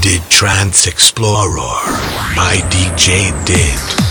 did Trance Explorer by DJ Did.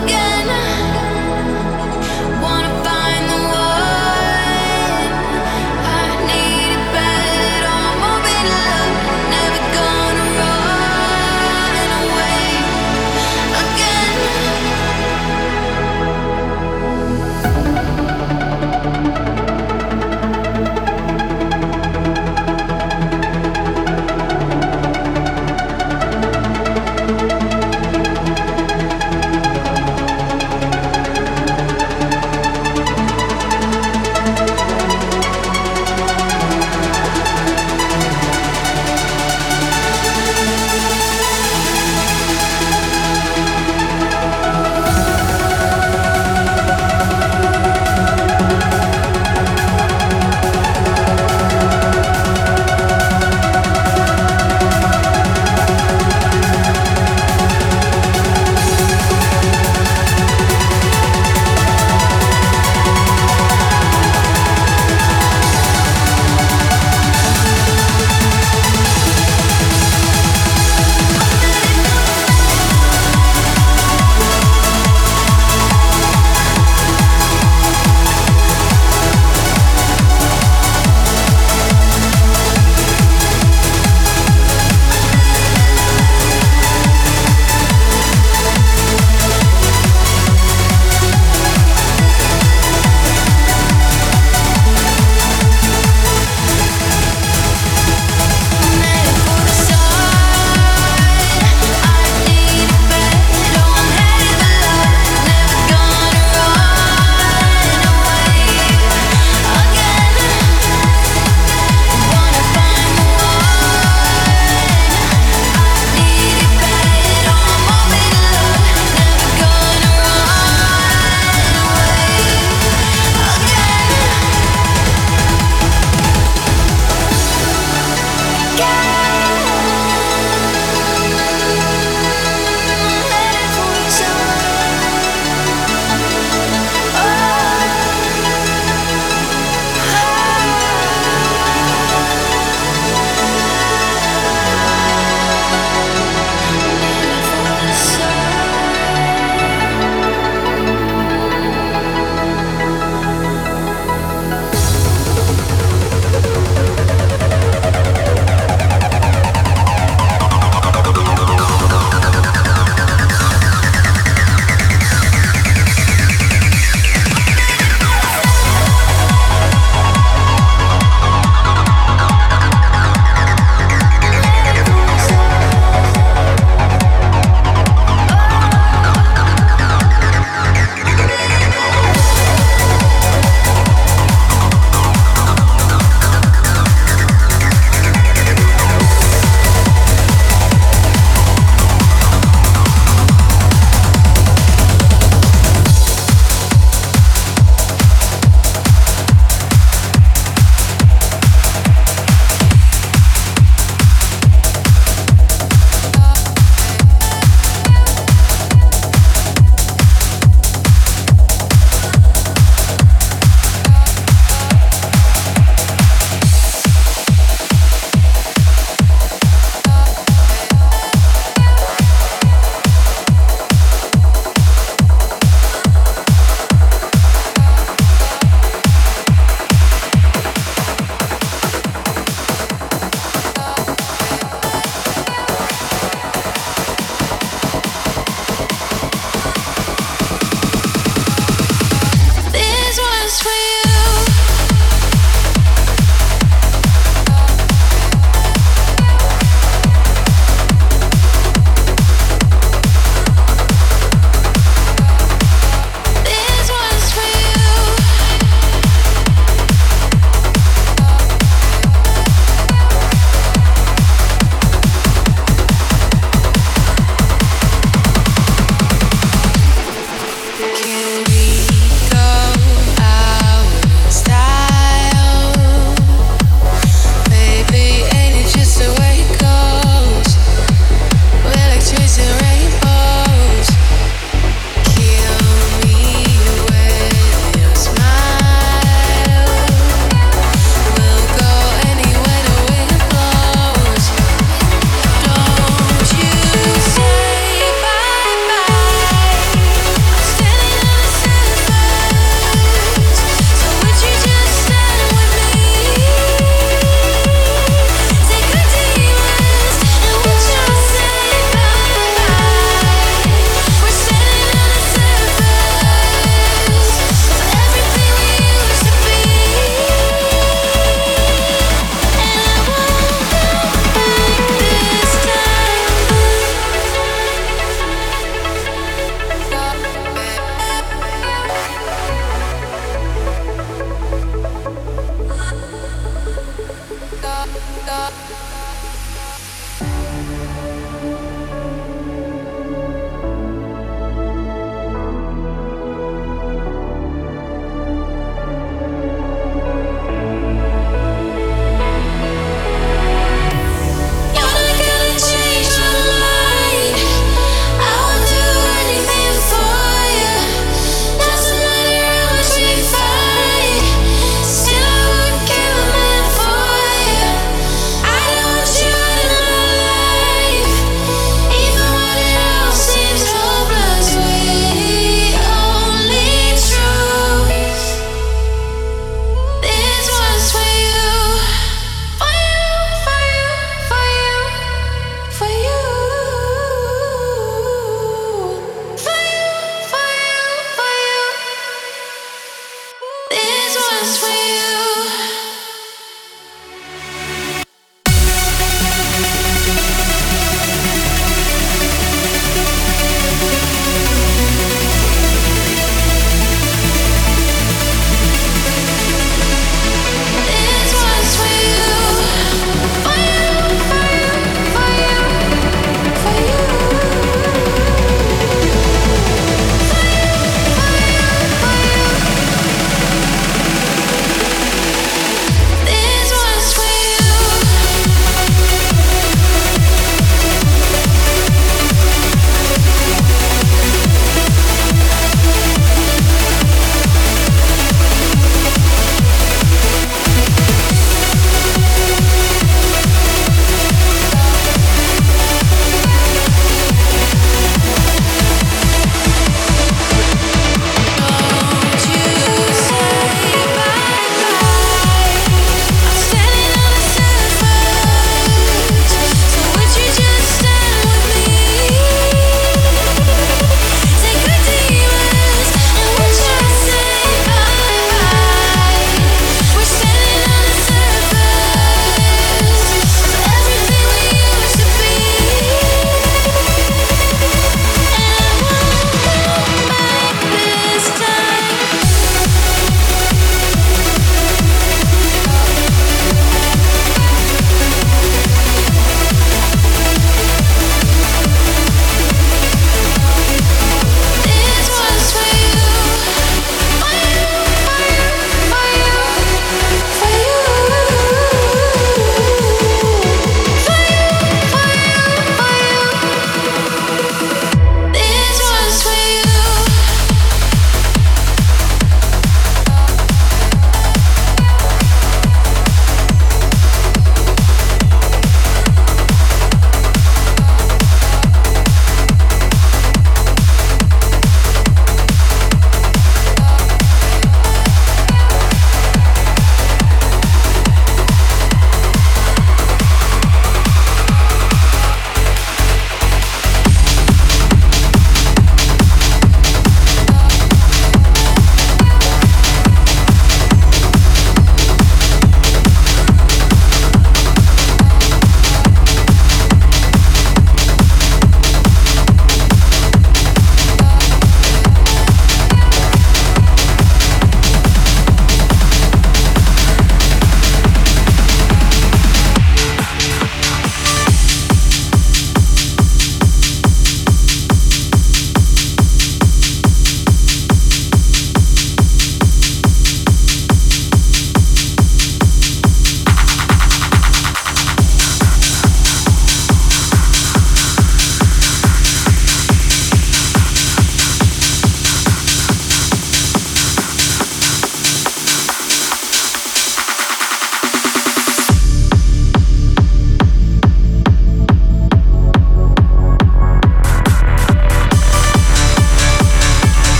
forget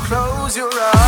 close your eyes.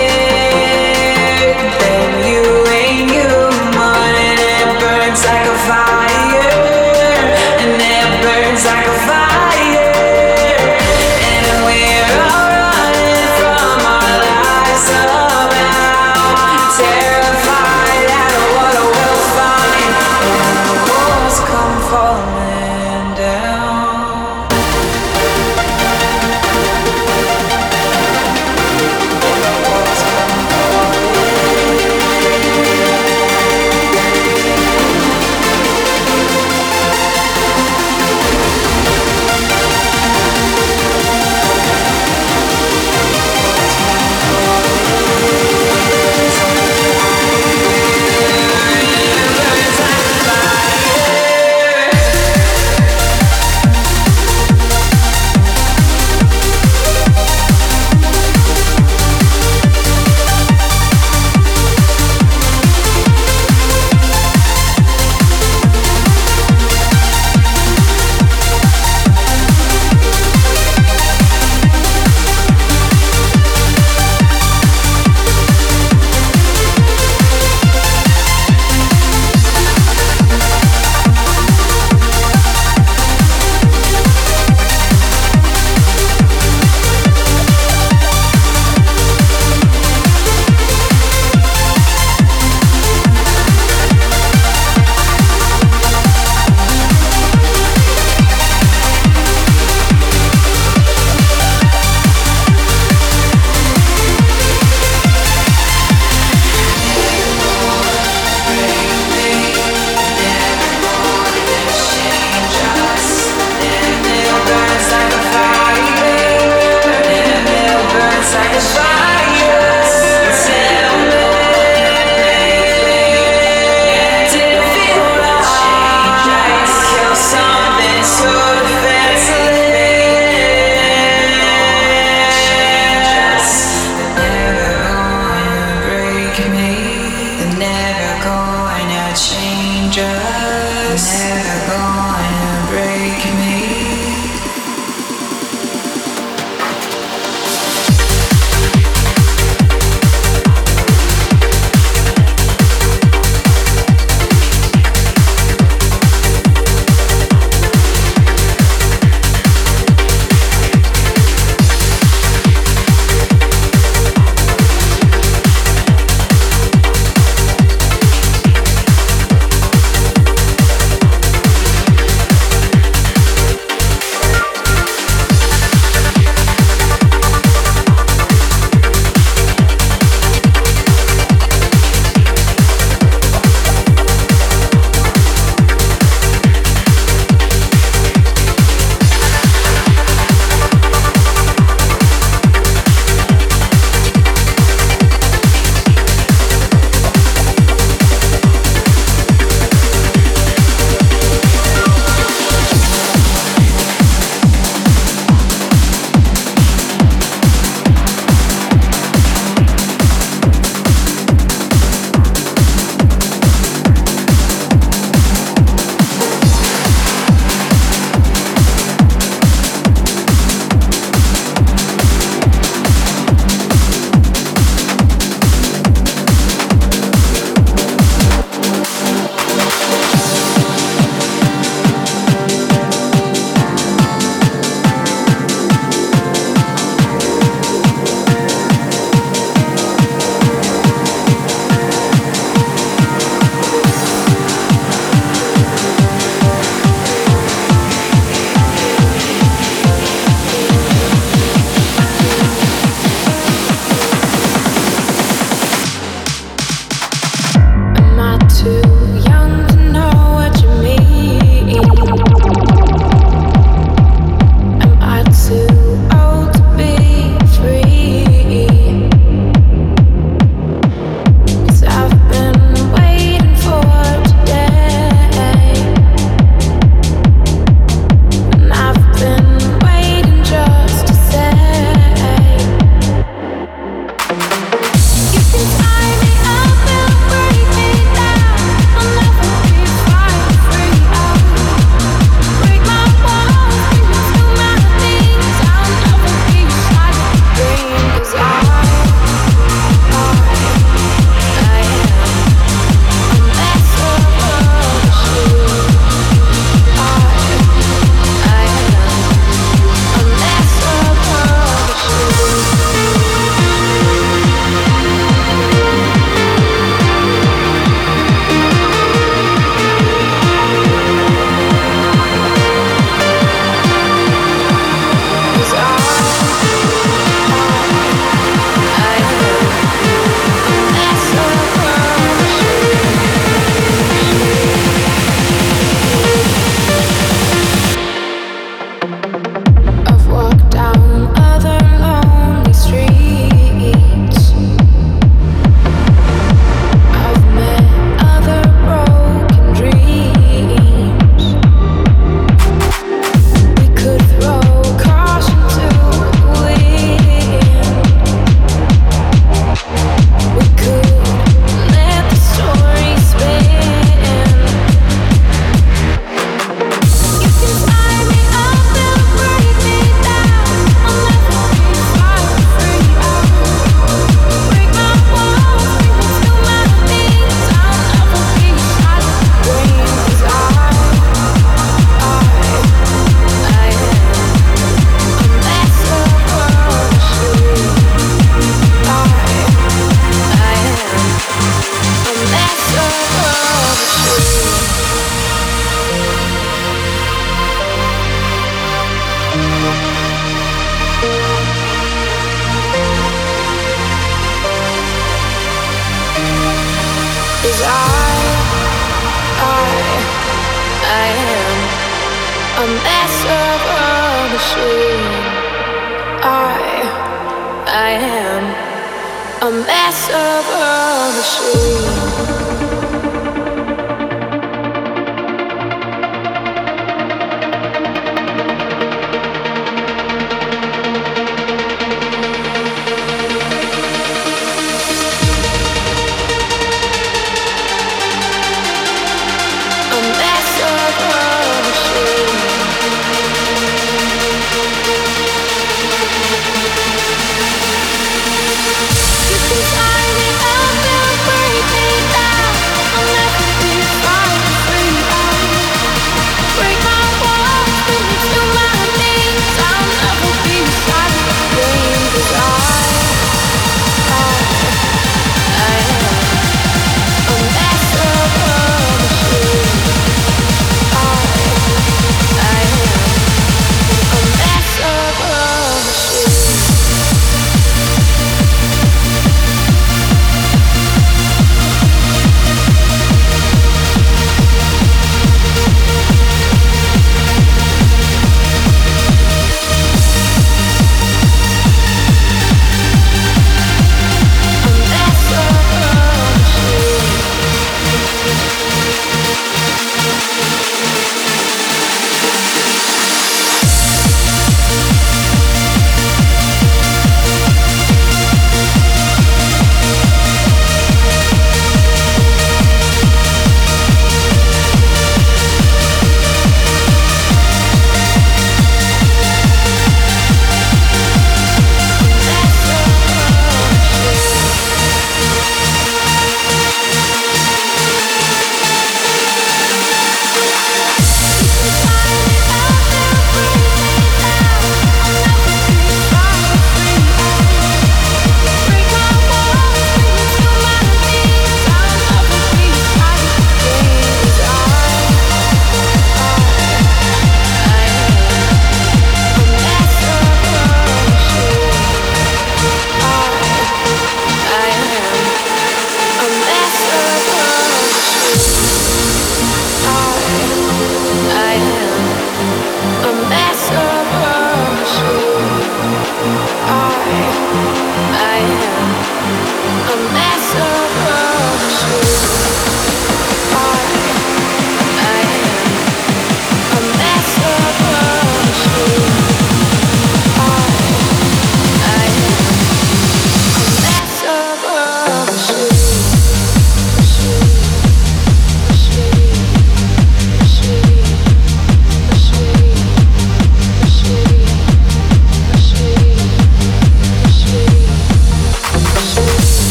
avoir